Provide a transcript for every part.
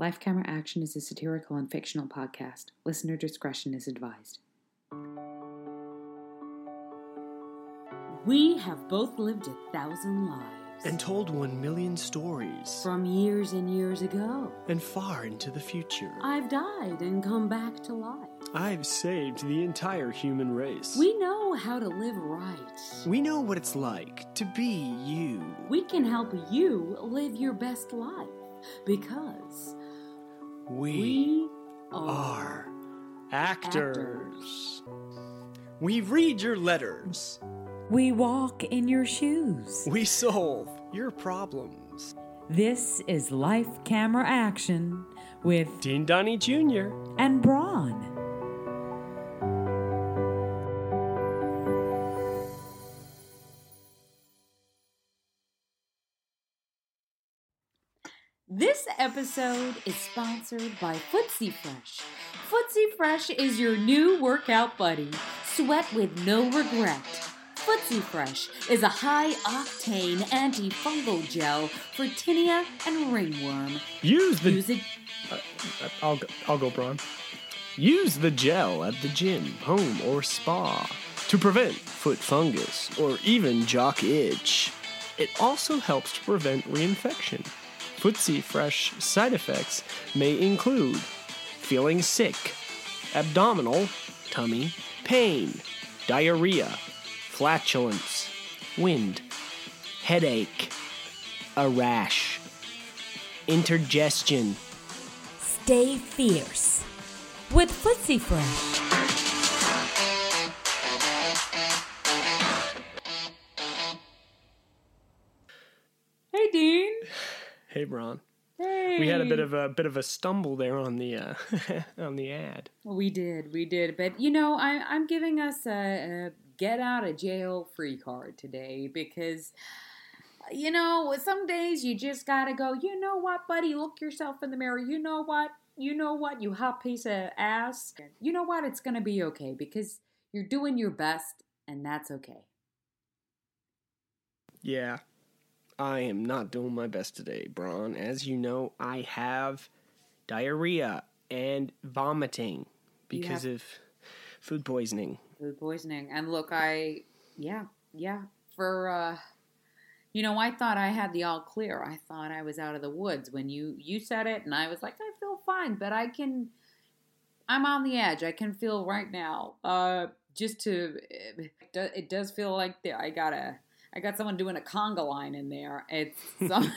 Life Camera Action is a satirical and fictional podcast. Listener discretion is advised. We have both lived a thousand lives. and told one million stories From years and years ago, and far into the future. I've died and come back to life. I've saved the entire human race. We know how to live right. we know what it's like to be you. We can help you live your best life because We, we are are actors. We read your letters. We walk in your shoes. We solve your problems. This is Life Camera Action with Dean Donnie Jr. and Braun. Episode is sponsored by Footsie Fresh. Footsie Fresh is your new workout buddy. Sweat with no regret. Footsie Fresh is a high octane antifungal gel for tinea and ringworm. Use the. Use it. Uh, I'll go, I'll go, Braun. Use the gel at the gym, home, or spa to prevent foot fungus or even jock itch. It also helps to prevent reinfection. Footsie Fresh side effects may include feeling sick, abdominal, tummy, pain, diarrhea, flatulence, wind, headache, a rash, intergestion. Stay fierce with Footsie Fresh. Hey, Ron. Hey. We had a bit of a bit of a stumble there on the uh, on the ad. We did, we did. But you know, I, I'm giving us a, a get out of jail free card today because, you know, some days you just gotta go. You know what, buddy? Look yourself in the mirror. You know what? You know what? You hot piece of ass. You know what? It's gonna be okay because you're doing your best, and that's okay. Yeah, I am not doing my best today, Braun. As you know, I have diarrhea and vomiting because of food poisoning. Food poisoning. And look, I yeah, yeah. For uh you know, I thought I had the all clear. I thought I was out of the woods when you you said it and I was like, I feel fine, but I can I'm on the edge. I can feel right now. Uh just to it do- it does feel like I got to I got someone doing a conga line in there. It's some,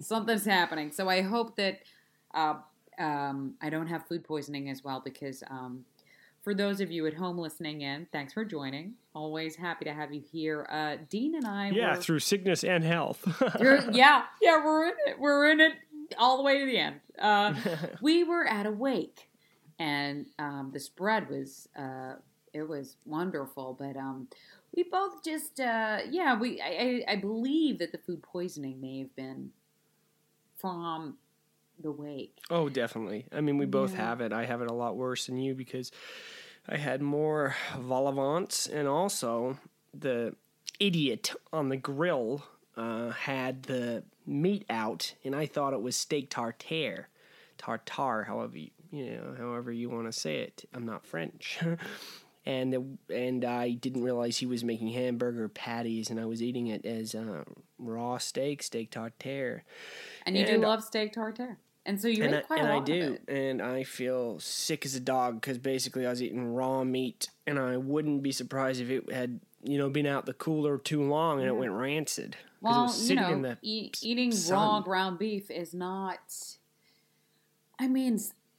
something's happening. So I hope that uh, um, I don't have food poisoning as well because um, for those of you at home listening in, thanks for joining. Always happy to have you here. Uh, Dean and I Yeah, were, through sickness and health. Yeah, yeah, we're in it. We're in it all the way to the end. Uh, we were at a wake, and um, the spread was uh, it was wonderful. But um, we both just uh, yeah, we I, I I believe that the food poisoning may have been from the wake. oh, definitely. I mean, we both Yeah. have it. I have it a lot worse than you because I had more vol au vents, and also the idiot on the grill uh, had the meat out, and I thought it was steak tartare, tartare, however you, you know, however you want to say it. I'm not French. And the, and I didn't realize he was making hamburger patties, and I was eating it as uh, raw steak, steak tartare. And you And- do love steak tartare, and so you and ate I, quite and a I lot do, of it. and I feel sick as a dog because basically I was eating raw meat, and I wouldn't be surprised if it had you know been out the cooler too long and it went rancid Well, you know, in the e- eating raw ground beef is not. I mean,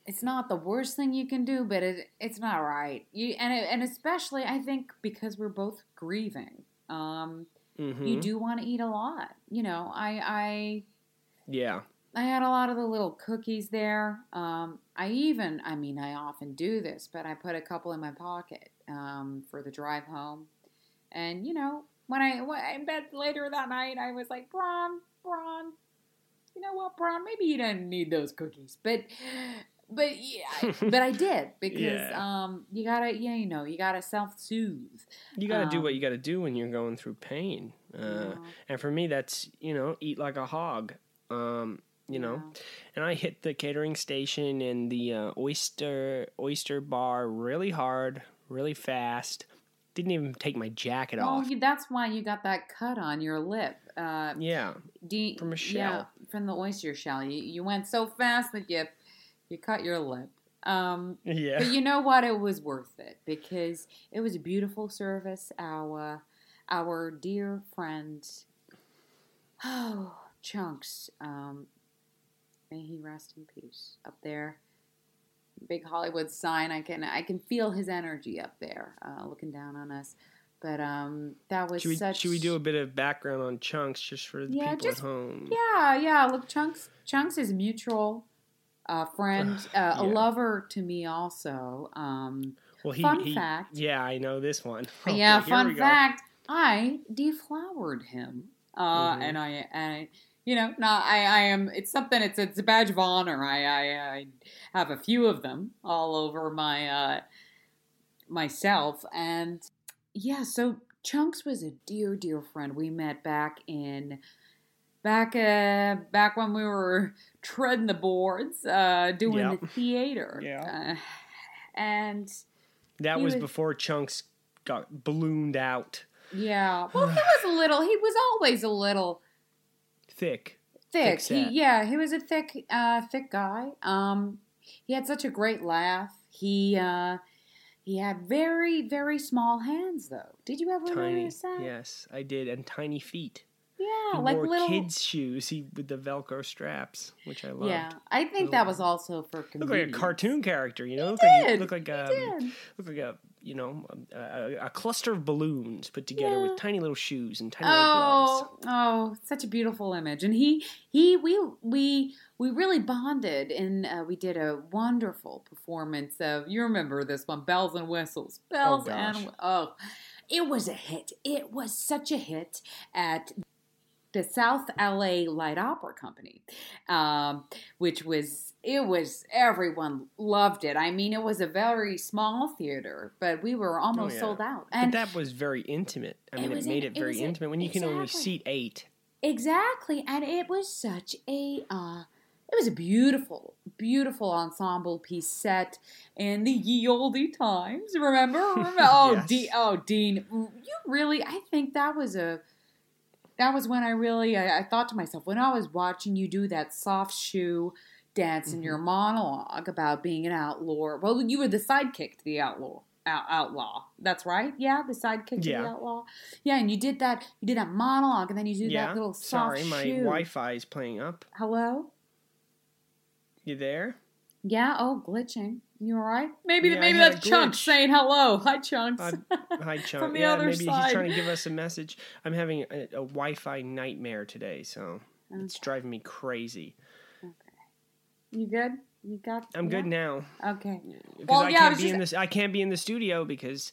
it's not the worst thing you can do, but it, it's not right. You and it, and especially I think because we're both grieving, um, you Mhm. do want to eat a lot. You know, I I yeah I had a lot of the little cookies there. Um, I even, I mean, I often do this, but I put a couple in my pocket um, for the drive home. And you know, when I went in bed later that night, I was like, Braun, Braun, you know what, Braun? Maybe you didn't need those cookies, but, but yeah, but I did because Yeah. um, you gotta, yeah, you know, you gotta self soothe. you got to do Um, what you got to do when you're going through pain uh, and for me that's you know eat like a hog um, you know. And I hit the catering station and the uh, oyster oyster bar really hard, really fast. Didn't even take my jacket Oh, off. you, that's why you got that cut on your lip. Uh, Yeah, do, From a Yeah, shell. from the oyster shell. You, you went so fast that you you cut your lip. Um, yeah. but you know what? It was worth it because it was a beautiful service. Our our dear friend, oh chunks, um, may he rest in peace up there. Big Hollywood sign. I can I can feel his energy up there, uh, looking down on us. But um, that was Should we, such. should we do a bit of background on Chunks just for the Yeah, people just- at home? Yeah, yeah. Look, Chunks Chunks is mutual uh, friend, uh, a lover to me also. Um, Well, he, Fun he- fact. Yeah, I know this one. Okay, yeah, fun go. fact. I deflowered him, uh, Mhm. and I and I, you know, no, I I am. It's something. It's it's a badge of honor. I I, I have a few of them all over my uh, myself, and yeah. So Chunks was a dear dear friend. We met back in back uh back when we were treading the boards, uh, doing Yeah. the theater. Yeah. uh, and That was was- before Chunks got ballooned out Yeah. Well, he was a little. He was always a little thick. thick. Thick he, yeah, he was a thick, uh, thick guy. Um, he had such a great laugh. He uh, he had very, very small hands, though. Did you ever Tiny. notice that? Yes, I did. And tiny feet. Yeah, he like wore little. kids' shoes he, with the Velcro straps, which I loved. yeah, I think that was also for look like a cartoon character, you know? He like, did. looked like, He um, looked like a, you know, a, a, a cluster of balloons put together Yeah. with tiny little shoes and tiny little gloves. Oh, oh, such a beautiful image. And he, he, we, we, we really bonded, and uh, we did a wonderful performance of. You remember this one, bells and whistles, bells gosh. and oh, it was a hit. It was such a hit at the South LA Light Opera Company, um, which was it was everyone loved it. I mean, it was a very small theater, but we were almost Oh, yeah. sold out. But that was very intimate. I It mean, it, made in- it it very was a- intimate when you can only seat eight. Exactly, and it was such a uh it was a beautiful, beautiful ensemble piece set in the ye olde times. Remember? Remember? Oh, Yes. Dean, oh, Dean, you really? I think that was a that was when I really I, I thought to myself when I was watching you do that soft shoe dance in your Mm-hmm. monologue about being an outlaw. Well, you were the sidekick to the outlaw. Out, outlaw. That's right. Yeah, the sidekick to Yeah. the outlaw. Yeah, and you did that. You did that monologue, and then you do yeah. that little soft Sorry, my shoe. Wi-Fi is playing up. Hello. You there? Yeah. Oh, glitching. You all right? Maybe Yeah, I maybe that's Chunks saying hello. Hi, Chunks. Uh, Hi, Chunk. From the yeah, other maybe side. he's trying to give us a message. I'm having a, a Wi-Fi nightmare today, so it's driving me crazy. Okay. you good? You got? I'm good now Okay. Well, I yeah, I can't was be in just- this. I can't be in the studio because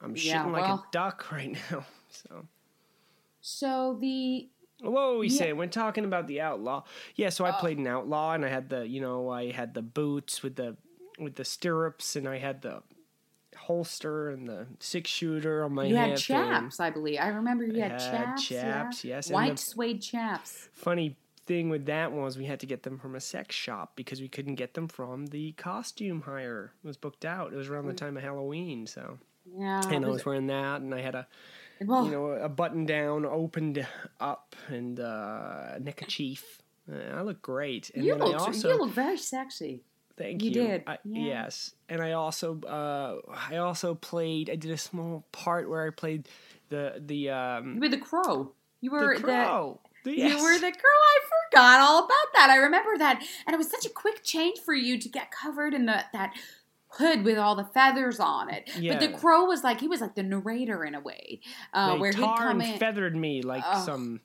I'm Yeah, shitting like a duck right now. So. So the What were we Yeah. saying? We're talking about the outlaw. Yeah, so I Oh. played an outlaw, and I had the, you know, I had the boots with the, with the stirrups, and I had the holster and the six shooter on my you had chaps, I believe. I remember you had, had chaps. yeah. chaps, yes, White the- suede chaps. Funny thing with that was we had to get them from a sex shop because we couldn't get them from the costume hire. It was booked out. It was around the Mm. time of Halloween, so Yeah. and I was wearing that, and I had a well, you know, a button down, opened up, and uh, a neckerchief. Uh, I look great. And you look also you look very sexy. thank you you. did, I, yeah. Yes, and I also uh, I also played. I did a small part where I played the the You um, were the crow. You were the crow. The, You yes. were the crow. I forgot all about that. I remember that, and it was such a quick change for you to get covered in the that hood with all the feathers on it. But the crow was like he was like the narrator in a way, uh, they where he'd come and in. feathered me like Ugh. some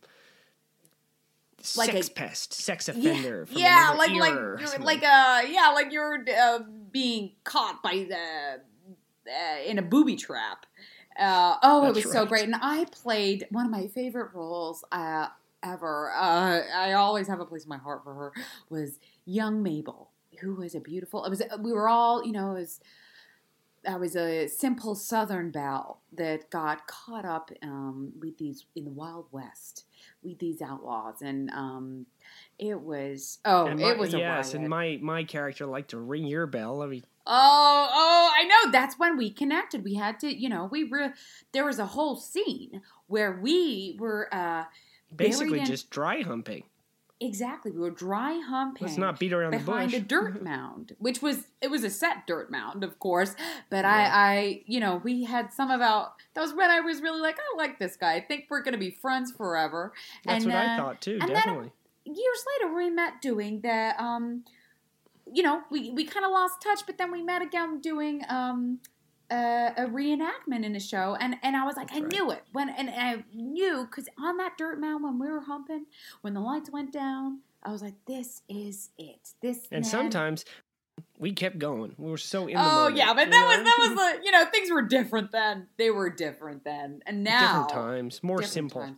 Like sex a- pest, sex yeah, offender. from yeah, another like like you're- like uh yeah, like you're uh, being caught by the uh, in a booby trap. Uh, oh, it That's was so great, and I played one of my favorite roles uh, ever. Uh, I always have a place in my heart for her. Was young Mabel, who was a beautiful. It was we were all you know it was. I was a simple Southern belle that got caught up um, with these in the Wild West, with these outlaws, and um, it was oh, And it was a yes, and my my character liked to ring your bell. I mean, Oh, oh, I know. That's when we connected. We had to, you know, we were there was a whole scene where we were uh basically in- just dry humping. Exactly. We were dry humping. Let's not beat around the behind bush. a dirt mound, which was it was a set dirt mound, of course. But I, I, you know, we had some about that was when I was really like, I like this guy. I think we're gonna be friends forever. That's and, what I thought too. and then- Definitely. years later we met doing the um you know we, we kind of lost touch but then we met again doing um uh, a reenactment in a show and and i was like That's i right. knew it when and i knew because on that dirt mound when we were humping when the lights went down i was like this is it this and man- sometimes we kept going. We were so in the oh moment, yeah but that was know? that was the you know things were different then they were different then and now different times, more different simple. times.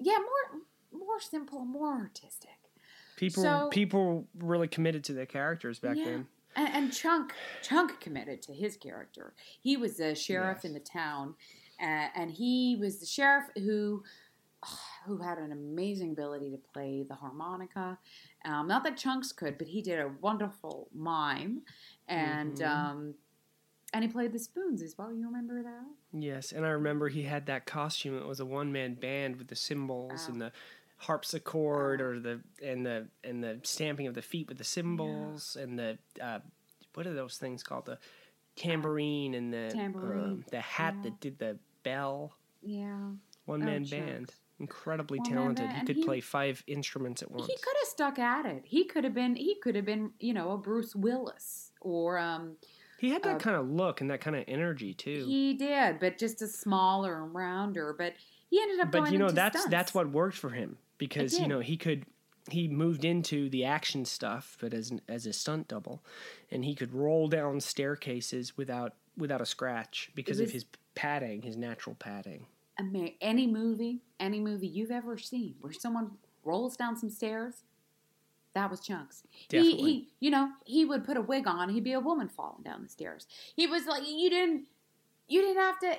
yeah more more simple more artistic People So- people really committed to their characters back Yeah. then. And, and Chunk, Chunk committed to his character. He was the sheriff Yes. in the town, uh, and he was the sheriff who, who had an amazing ability to play the harmonica. Um, not that Chunks could, but he did a wonderful mime, and Mhm. um, and he played the spoons as well. You remember that? Yes, and I remember he had that costume. It was a one man band with the cymbals Oh. and the harpsichord, or the and the and the stamping of the feet with the cymbals and the uh, what are those things called? The tambourine and the Tambourine, um, the hat yeah. that did the bell. Yeah. One Oh, man Chunks. band, incredibly talented. He could he- play five instruments at once. He could have stuck at it. He could have been. He could have been. You know, a Bruce Willis or um. He had that uh, kind of look and that kind of energy too. He did, but just a smaller and rounder. But he ended up but you know that's stunts. that's what worked for him because you know he could he moved into the action stuff but as an, as a stunt double and he could roll down staircases without without a scratch because of his padding his natural padding Ama- any movie, any movie you've ever seen where someone rolls down some stairs, that was Chunks. He, Definitely. he, you know, he would put a wig on. He'd be a woman falling down the stairs. He was like, you didn't, you didn't have to.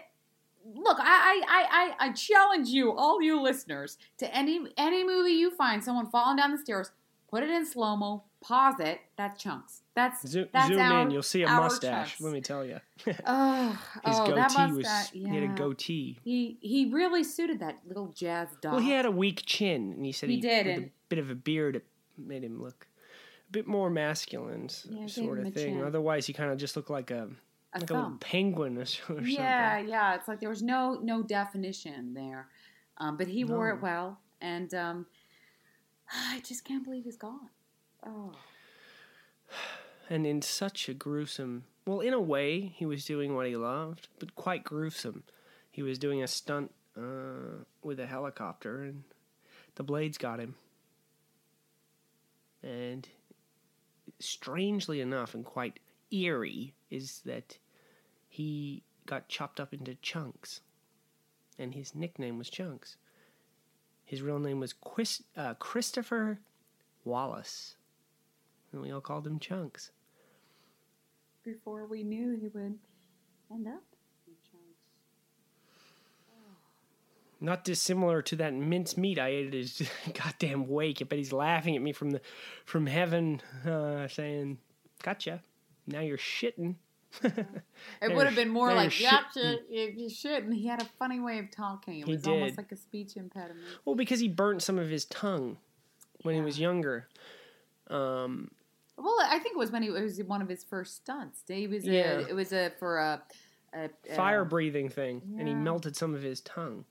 Look, I, I, I, I, challenge you, all you listeners, to any any movie you find someone falling down the stairs, put it in slow mo, pause it. That's Chunks. That's Zo- that's zoom our, in you'll see a mustache Chunks. let me tell you Oh, his oh, that goatee was mustache, he had a goatee He he really suited that little jazz dog. well he had a weak chin and he said He he, did, with and- a bit of a beard it made him look a bit more masculine Yeah, sort of thing otherwise he kind of just looked like a a like a little penguin or, or something. Yeah, yeah. It's like there was no no definition there, um, but he wore it well, and um, I just can't believe he's gone. Oh, and in such a gruesome well in a way he was doing what he loved but quite gruesome. He was doing a stunt uh, with a helicopter and the blades got him. And strangely enough and quite eerie is that he got chopped up into chunks and his nickname was chunks his real name was Quis- uh, christopher wallace and we all called him chunks before we knew he would end up. in Chunks. Not dissimilar to that minced meat I ate at his goddamn wake. I bet he's laughing at me from the from heaven, uh, saying, "Gotcha." Now you're shitting. It would have been more like, you're "Yep, you, you should." And he had a funny way of talking. It He was almost like a speech impediment. Well, because he burnt some of his tongue when he was younger. Um, Well, I think it was when he it was one of his first stunts. He was Yeah. a, it was a for a, a, a fire breathing thing, and he melted some of his tongue.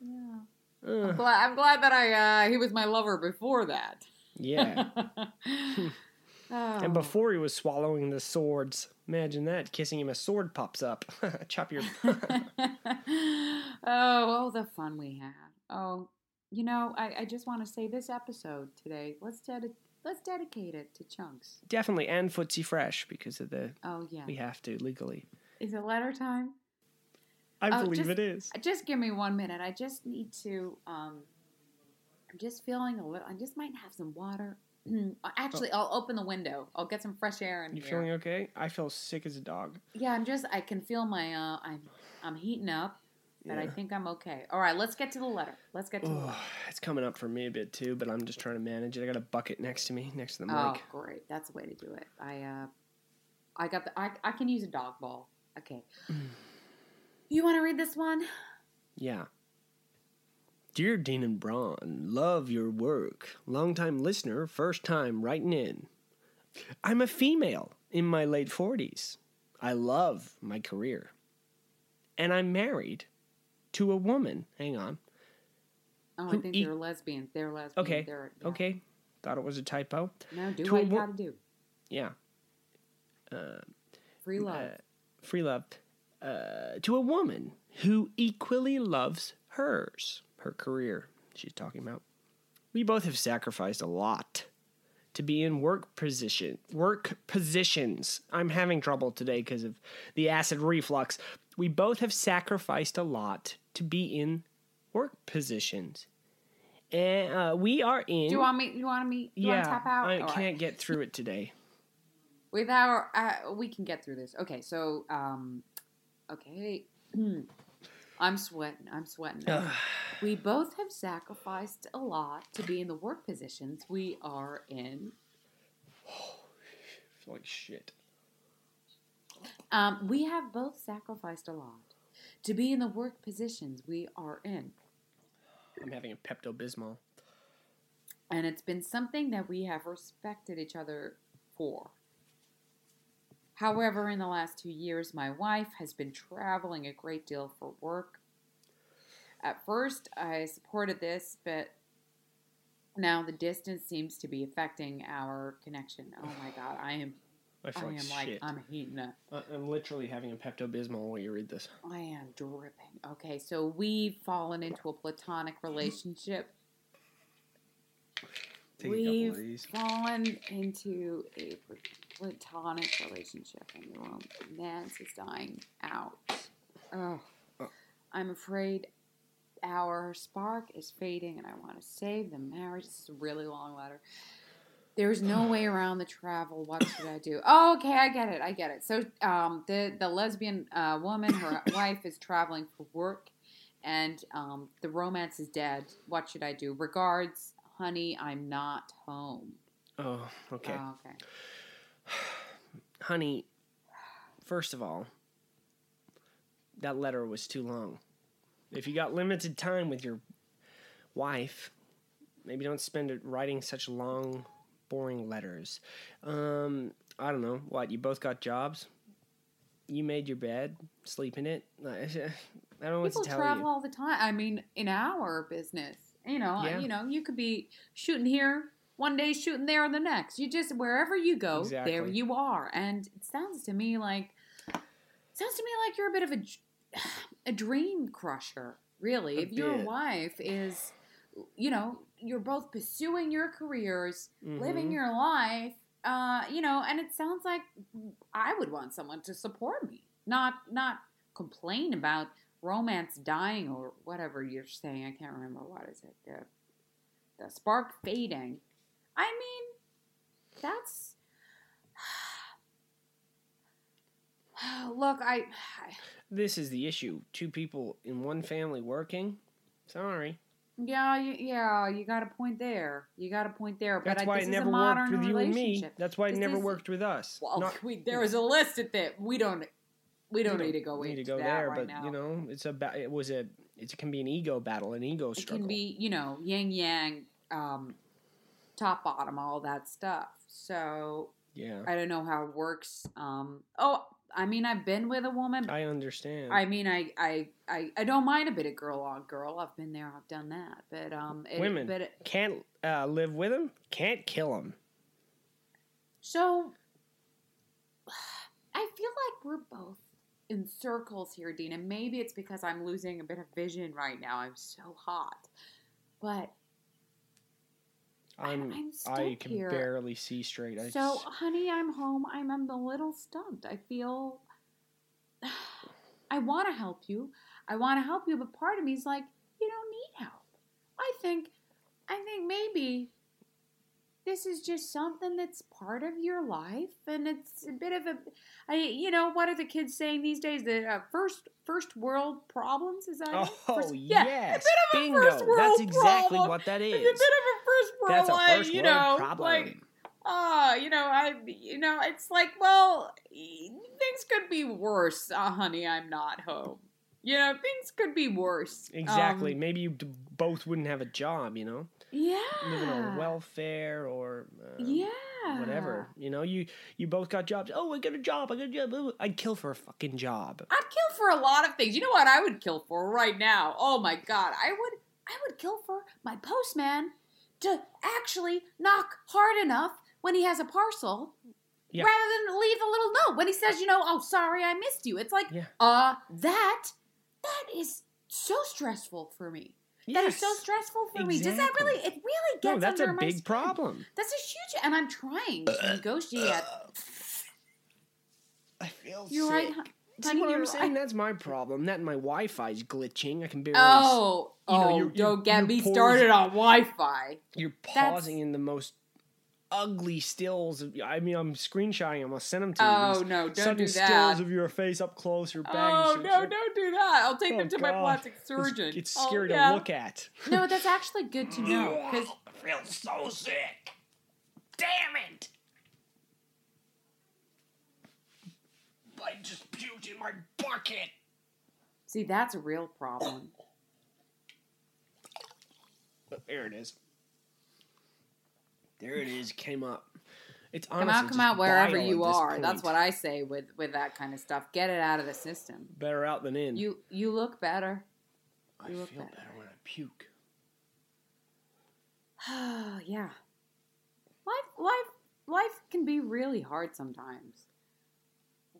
Yeah. I'm glad, I'm glad that I uh, he was my lover before that. yeah. Oh. And before he was swallowing the swords, imagine that kissing him, a sword pops up. Chop your. oh, oh, the fun we had. Oh, you know, I, I just want to say this episode today. Let's dedi- let's dedicate it to chunks. Definitely, and footsie fresh because of the Oh yeah, we have to legally. is it letter time? I Oh, believe just- it is. Just give me one minute. I just need to. Um, I'm just feeling a little. I just might have some water. Actually, I'll open the window. I'll get some fresh air in You here. feeling okay? I feel sick as a dog. Yeah, I'm just. I can feel my. Uh, I'm. I'm heating up. but I think I'm okay. All right, let's get to the letter. Let's get to the Oh, letter. it's coming up for me a bit too, but I'm just trying to manage it. I got a bucket next to me, next to the Oh, mic. great. That's the way to do it. I uh I got the I, I can use a dog ball. Okay. you want to read this one? Yeah. Dear Dean and Braun, love your work. Longtime listener, first time writing in. I'm a female in my late 40s. I love my career. And I'm married to a woman. Hang on. Oh, I think eat- they're lesbian. They're lesbian. Okay. They're, yeah. Okay. Thought it was a typo. No, do To what you wo- gotta do. Yeah. Free love. Uh, free love. Uh, to a woman who equally loves hers, her career, she's talking about. We both have sacrificed a lot to be in work position work positions. I'm having trouble today because of the acid reflux. We both have sacrificed a lot to be in work positions. And uh, we are in do you want me? You want me? You yeah, want to tap out? I right. can't get through it today. With our, uh, we can get through this. Okay, so, um, okay, I'm sweating. I'm sweating. we both have sacrificed a lot to be in the work positions we are in. feel like shit. Um, we have both sacrificed a lot to be in the work positions we are in, I'm having a Pepto Bismol. and it's been something that we have respected each other for. However, in the last two years, my wife has been traveling a great deal for work. At first, I supported this, but now the distance seems to be affecting our connection. Oh my god, I am I I am like like. I'm heating up. I'm literally having a Pepto Bismol while you read this. I am dripping. Okay, so we've fallen into a platonic relationship. Take we've of these. fallen into a platonic relationship, and romance is dying out. Oh, Oh. I'm afraid our spark is fading, and I want to save the marriage. This is a really long letter. There's no way around the travel. What should I do? Oh, okay, I get it. I get it. So, um, the the lesbian uh, woman, her wife, is traveling for work, and um, the romance is dead. What should I do? Regards, honey. I'm not home. Oh, okay. Oh, okay. Honey, first of all, that letter was too long. If you got limited time with your wife, maybe don't spend it writing such long, boring letters. Um, I don't know. What, you both got jobs? You made your bed, sleep in it? I don't know what People to tell travel you. all the time. I mean, in our business, you know, Yeah. you know, you could be shooting here one day, shooting there the next. You just wherever you go, there you are. And it sounds to me like sounds to me like you're a bit of a a dream crusher. Really, A if your wife is, you know, you're both pursuing your careers, living Mhm. your life. Uh, you know, and it sounds like I would want someone to support me, not not complain about romance dying or whatever you're saying. I can't remember what is it. The the spark fading. I mean, that's look. I, I This is the issue. Two people in one family working. Sorry. yeah you, yeah. You got a point there. You got a point there. That's but I, why this it never worked with you and me. That's why it This never is- worked with us. Well, Not- we, there is a list at that. We don't. We don't we need to go need into to go that there, right but now. you know, it's a ba- it was a it can be an ego battle, an ego struggle. it can be you know yin yang, um, top bottom, all that stuff. So yeah, I don't know how it works. Um, oh, I mean, I've been with a woman. I understand. I mean, I, I, I, I don't mind a bit of girl on girl. I've been there. I've done that. But um, it, Women. But it, Can't uh, live with him. Can't kill him. so I feel like we're both in circles here, Dean. And maybe it's because I'm losing a bit of vision right now. I'm so hot. But I'm. I'm I can here. barely see straight. I so, s- honey, I'm home. I'm, I'm a little stumped. I feel I want to help you. I want to help you, but part of me is like, you don't need help. I think, I think maybe this is just something that's part of your life, and it's a bit of a, I, you know, what are the kids saying these days? The uh, first first world problems is that? Oh First- yes, a bit of a bingo. first world That's exactly problem. what that is. It's a bit of a That's a first you world know, problem. like ah, you know, I, you know, it's like, well, things could be worse, uh, honey. I'm not home. You know, things could be worse. exactly. Um, Maybe you d- both wouldn't have a job. You know, yeah. living on welfare or uh, Yeah. whatever. You know, you you both got jobs. Oh, I got a job. I got a job. I'd kill for a fucking job. I'd kill for a lot of things. You know what I would kill for right now? Oh my god, I would I would kill for my postman to actually knock hard enough when he has a parcel Yeah. rather than leave a little note when he says, you know, oh sorry I missed you. It's like Yeah. uh that that is so stressful for me. That is so stressful for me. Does that really it really gets No, that's a under my big skin. problem. That's a huge and I'm trying to negotiate. I feel You're right, hon- See what I'm saying? That's my problem. That my Wi-Fi's glitching. I can barely. Oh, you know, oh, you're- don't you're- get you're me pausing- started on Wi-Fi. You're That's- pausing in the most ugly stills. Of, I mean, I'm screenshotting. I'm gonna send them to you. Oh These no, don't sudden do stills of your face up close, your bag. Oh no, It's don't do that. I'll take Oh, them to my plastic surgeon. It's, Oh, scary yeah. to look at. No, that's actually good to know because I feel so sick. Damn it! I just puked in my bucket. see that's a real problem. But there it is. There it is. Came up. It's Come out, come out wherever you at this are. That's what I say with with that kind of stuff. Get it out of the system. Better out than in. You you look better. I look feel better. better when I puke. Oh yeah. Life life life can be really hard sometimes.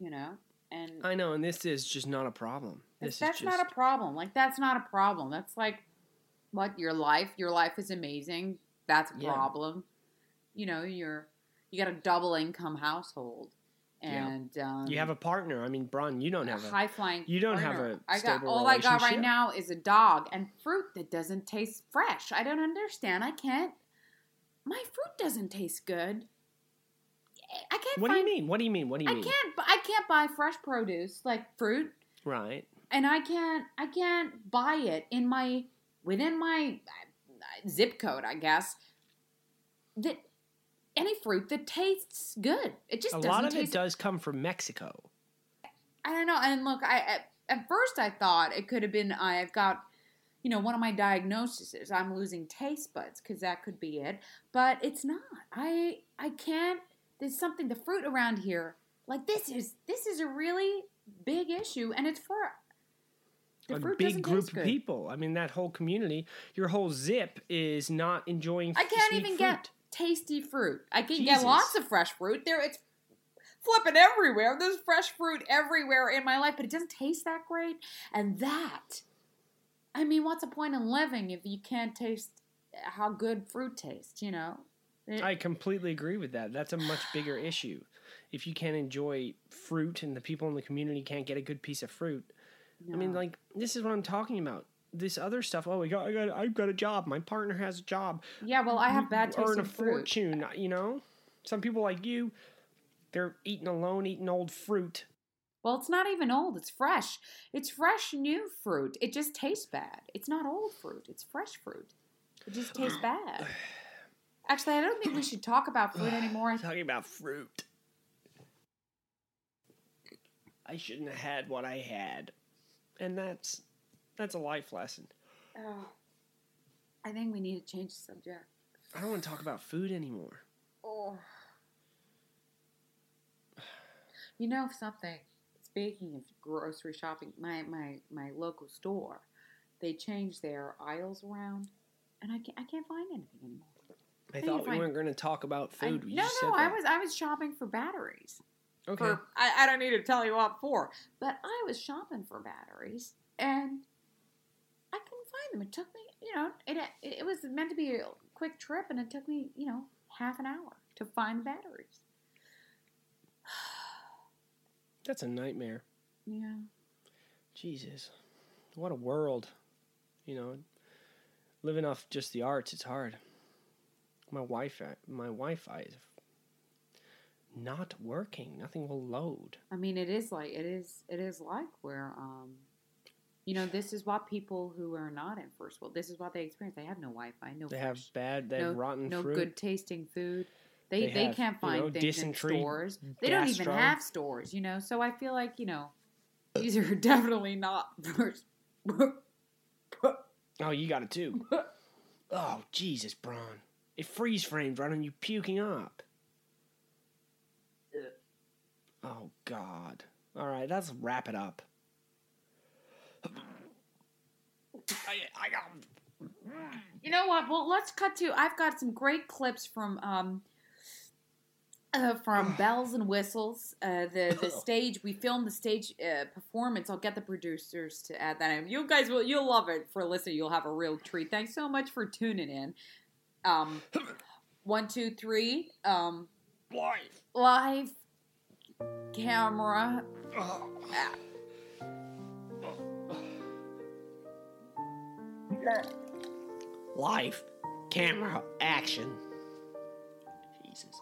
You know, and I know, and this is just not a problem. This that's is not a problem. Like that's not a problem. That's like what your life. Your life is amazing. That's a Yeah. problem. You know, you're you got a double income household, Yeah. and um, you have a partner. I mean, Braun, you don't have a. high flying. you don't have a I got all I got right now is a dog and fruit that doesn't taste fresh. I don't understand. I can't. My fruit doesn't taste good. I can't. What do you mean? What do you mean? What do you I mean? can't. I can't buy fresh produce like fruit, Right. and I can't. I can't buy it in my within my uh, zip code. I guess that any fruit that tastes good. It just A doesn't lot of it does come from Mexico. I don't know. And look, I at, at first I thought it could have been I've got, you know, one of my diagnoses is I'm losing taste buds because that could be it. But it's not. I I can't. There's something. The fruit around here, like this is this is a really big issue, and it's for the a fruit big group of people. I mean, that whole community, your whole zip is not enjoying. I can't even fruit. get tasty fruit. I can Jesus. get lots of fresh fruit. There, it's flipping everywhere. There's fresh fruit everywhere in my life, but it doesn't taste that great. And that, I mean, what's the point in living if you can't taste how good fruit tastes? You know. It- I completely agree with that. That's a much bigger issue. If you can't enjoy fruit and the people in the community can't get a good piece of fruit, I mean, like this is what I'm talking about. This other stuff. Oh, I got, I got, I've got a job. My partner has a job. yeah. Well, I have bad taste Earn in a fruit. fortune. You know, some people like you, they're eating alone, eating old fruit. Well, it's not even old. It's fresh. It's fresh new fruit. It just tastes bad. It's not old fruit. It's fresh fruit. It just tastes bad. Actually, I don't think we should talk about fruit anymore. Talking about fruit. I shouldn't have had what I had, and that's that's a life lesson. Oh, I think we need to change the subject. I don't want to talk about food anymore. Oh. You know something? Speaking of grocery shopping, my, my, my local store, they changed their aisles around, and I can't, I can't find anything anymore. I thought we find- weren't going to talk about food. We no, no, I was I was shopping for batteries. okay. For I, I don't need to tell you what for, but I was shopping for batteries, and I couldn't find them. It took me, you know, it it was meant to be a quick trip, and it took me, you know, half an hour to find the batteries. That's a nightmare. Yeah. Jesus, what a world. You know, living off just the arts, it's hard. My Wi-Fi, my Wi-Fi is not working. Nothing will load. I mean, it is like it is. It is like where, um, you know, this is why people who are not in first world. This is what they experience. They have no Wi-Fi, no. They have bad. They no, have rotten no fruit. good tasting food. They They they, have, can't you find know, things in stores. They don't even have stores, you know. So I feel like you know, these are definitely not first. Oh, you got it too. oh, Jesus, Braun. It freeze framed right on you puking up. Oh, God. All right, let's wrap it up. I, I got. You know what? Well, let's cut to. I've got some great clips from um, uh, from bells and whistles. Uh, the the stage we filmed the stage uh, performance. I'll get the producers to add that in. You guys will you'll love it for listening. You'll have a real treat. Thanks so much for tuning in. Um, one, two, three. Um, Life. live camera. Life. Camera. Action. Jesus.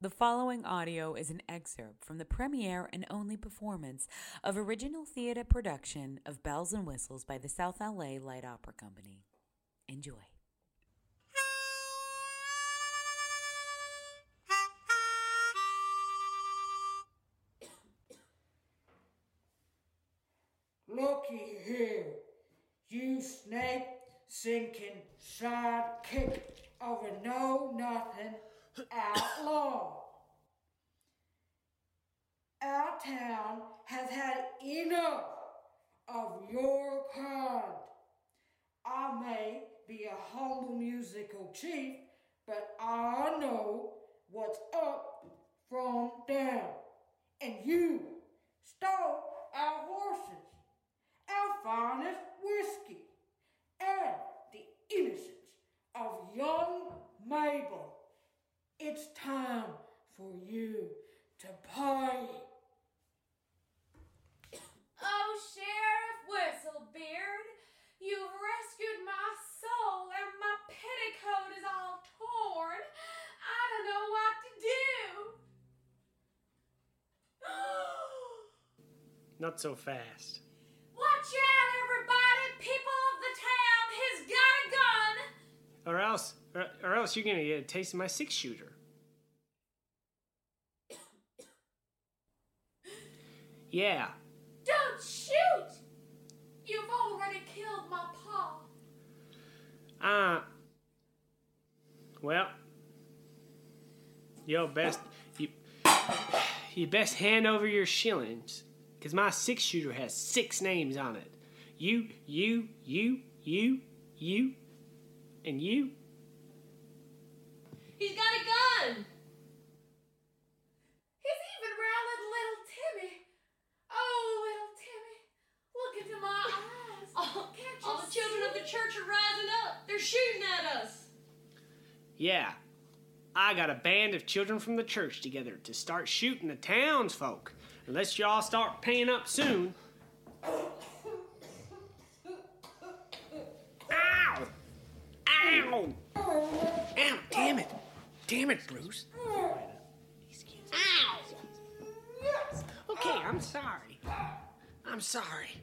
The following audio is an excerpt from the premiere and only performance of original theater production of Bells and Whistles by the South LA Light Opera Company. Enjoy. Looky here, you snake sinking sidekick of a know nothing outlaw. Our town has had enough of your kind. I may be a humble musical chief, but I know what's up from down. And you stole our horses, our finest whiskey, and the innocence of young Mabel. It's time for you to pay. Oh, Sheriff Whistlebeard, you've rescued my soul and my petticoat is all torn. I don't know what to do. Not so fast. Watch out, everybody! People of the town, he's got a gun! Or else, or, or else you're gonna get a taste of my six shooter. Yeah, Don't shoot! You've already killed my paw. Uh, well, yo, best you you best hand over your shillings, cause my six shooter has six names on it. You, you, you, you, you, and you. He's got a gun! He's even rallied little Timmy. Oh, little Timmy, look into my eyes. All, Can't you all the children of the church are rising up. They're shooting at us. Yeah, I got a band of children from the church together to start shooting the townsfolk. Unless y'all start paying up soon. Ow! Ow! Ow! Damn it! Damn it, Bruce! Ow! Okay, I'm sorry. I'm sorry.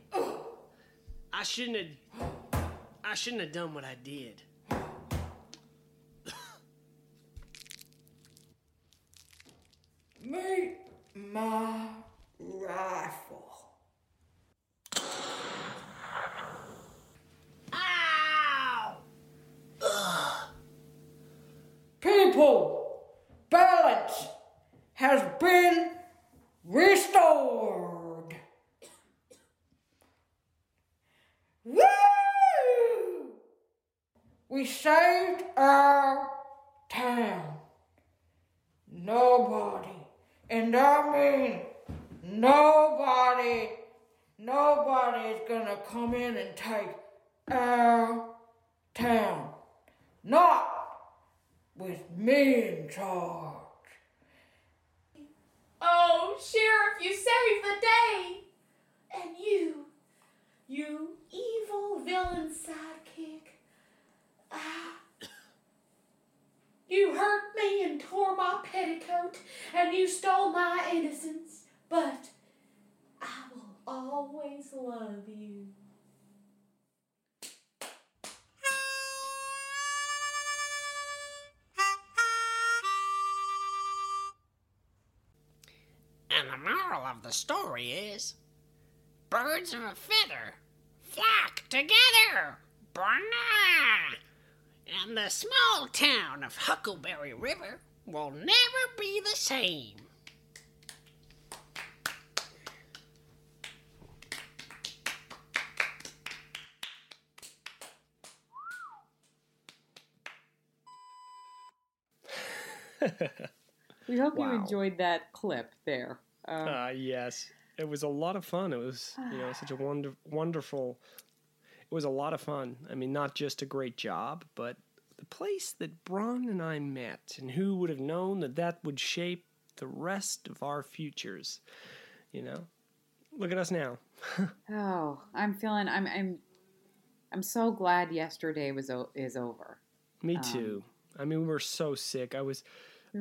I shouldn't have. I shouldn't have done what I did. Meet my rifle. Ow! People, balance has been restored. Woo! We saved our town. Nobody, and I mean nobody, nobody is gonna come in and take our town. Not with me in charge. Oh, Sheriff, you saved the day! And you, you evil villain sidekick. Ah, You hurt me and tore my petticoat, and you stole my innocence, but I will always love you. And the moral of the story is birds of a feather flock together. Brah! And the small town of Huckleberry River will never be the same. We hope Wow. you enjoyed that clip there. Um, Uh, yes, it was a lot of fun. It was, you know, such a wonder, wonderful. It was a lot of fun. I mean, not just a great job, but the place that Braun and I met, and who would have known that that would shape the rest of our futures. You know, look at us now. oh, I'm feeling. I'm. I'm. I'm so glad yesterday was o- is over. Me too. I mean, we were so sick. I was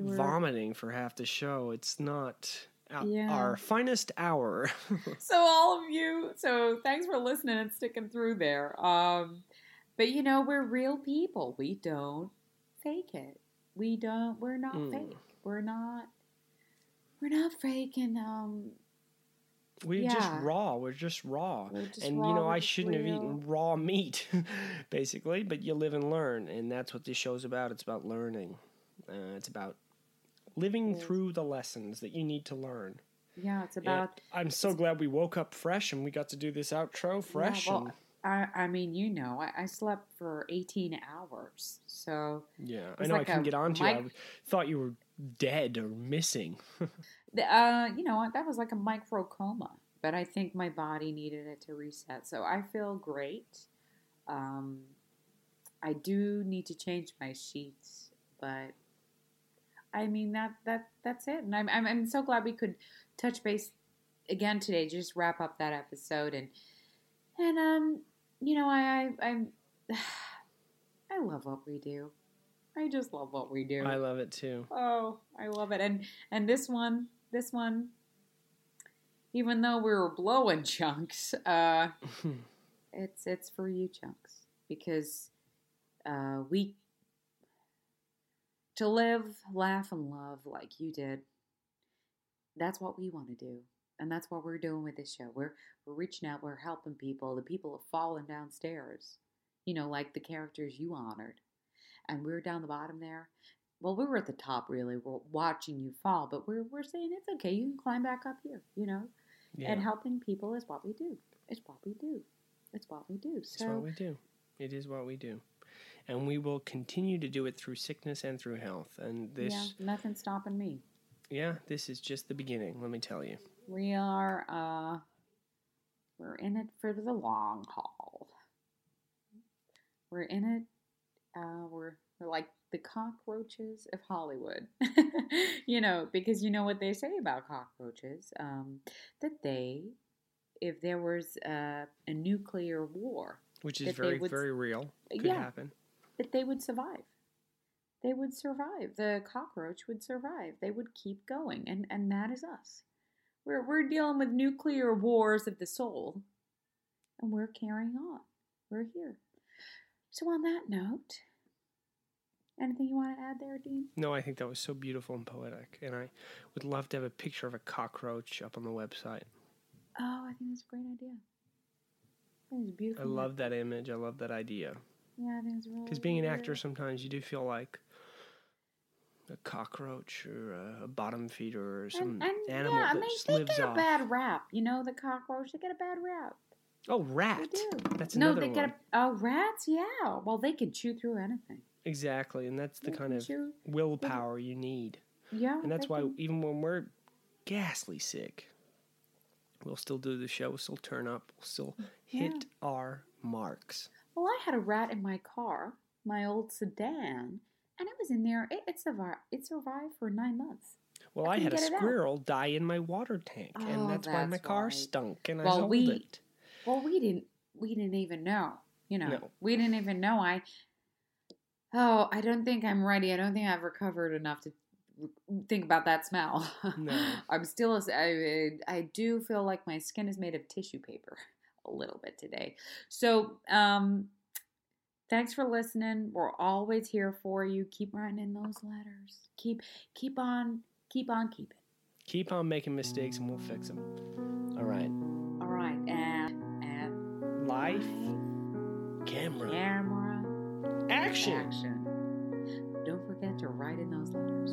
Were- vomiting for half the show. It's not Yeah. our finest hour. so all of you so thanks for listening and sticking through there um but you know we're real people we don't fake it we don't we're not Mm. fake we're not we're not faking um We're just raw. We're just raw. We're just and raw, you know, I shouldn't have eaten raw meat, basically. But you live and learn, and that's what this show's about. It's about learning. Uh, it's about living through the lessons that you need to learn. yeah it's about I'm so glad we woke up fresh and we got to do this outro fresh. yeah, well, and, I, I mean you know I, I slept for 18 hours so yeah, I know I like couldn't get on to you. I thought you were dead or missing. the- uh, you know, that was like a micro coma, but I think my body needed it to reset. So I feel great. Um, I do need to change my sheets, but I mean that that that's it. And I'm I'm, I'm so glad we could touch base again today. Just wrap up that episode and and um, you know, I I I'm I love what we do. I just love what we do. I love it too. Oh, I love it. And and this one, this one, even though we were blowing chunks, uh, it's it's for you chunks because uh, we to live, laugh, and love like you did. That's what we want to do, and that's what we're doing with this show. We're we're reaching out. We're helping people. The people have fallen downstairs, you know, like the characters you honored, and we were down the bottom there well, we were at the top really. We're watching you fall, but we're we're saying it's okay. You can climb back up here, you know. Yeah, And helping people is what we do. It's what we do. It's what we do. it's what we do. It is what we do. And we will continue to do it through sickness and through health. And this yeah, nothing's stopping me. Yeah, this is just the beginning, let me tell you. We are uh we're in it for the long haul. We're in it uh we're we're like the cockroaches of Hollywood. you know, because you know what they say about cockroaches um that they if there was uh, a nuclear war, Which is very, would- very real. Could yeah. happen. That they would survive. They would survive. The cockroach would survive. They would keep going, and and that is us. We're we're dealing with nuclear wars of the soul, and we're carrying on. We're here. So on that note, anything you want to add there, Dean? No, I think that was so beautiful and poetic. And I would love to have a picture of a cockroach up on the website. Oh, I think that's a great idea. I think it's I love that image. I love that idea. Yeah, I think it's really. Because being an actor, sometimes you do feel like a cockroach or a, bottom feeder or some and, and animal yeah, that and they, just they lives get a off. bad rap. You know, the cockroach, they get a bad rap. oh, rat. They do. That's no, another they one. get a, oh rats. Yeah, well, they can chew through anything. Exactly, and that's the They kind of chew- willpower you need. Yeah, And that's why can- even when we're ghastly sick, we'll still do the show. We'll still turn up. We'll still mm, hit our marks. Well, I had a rat in my car, my old sedan, and it was in there. It, it survived. It survived for nine months. Well, I I, had a get it out. squirrel die in my water tank, Oh, and that's, why my car right. stunk, and I Well, sold we- it. Well, we didn't. We didn't even know. You know, No. we didn't even know. I. Oh, I don't think I'm ready. I don't think I've recovered enough to think about that smell. No. I'm still, I, I do feel like my skin is made of tissue paper a little bit today. So, um, thanks for listening. We're always here for you. Keep writing in those letters. Keep, keep on, keep on keeping. Keep on making mistakes and we'll fix them. All right. All right. And, and Life, camera, camera action. action. Don't forget to write in those letters.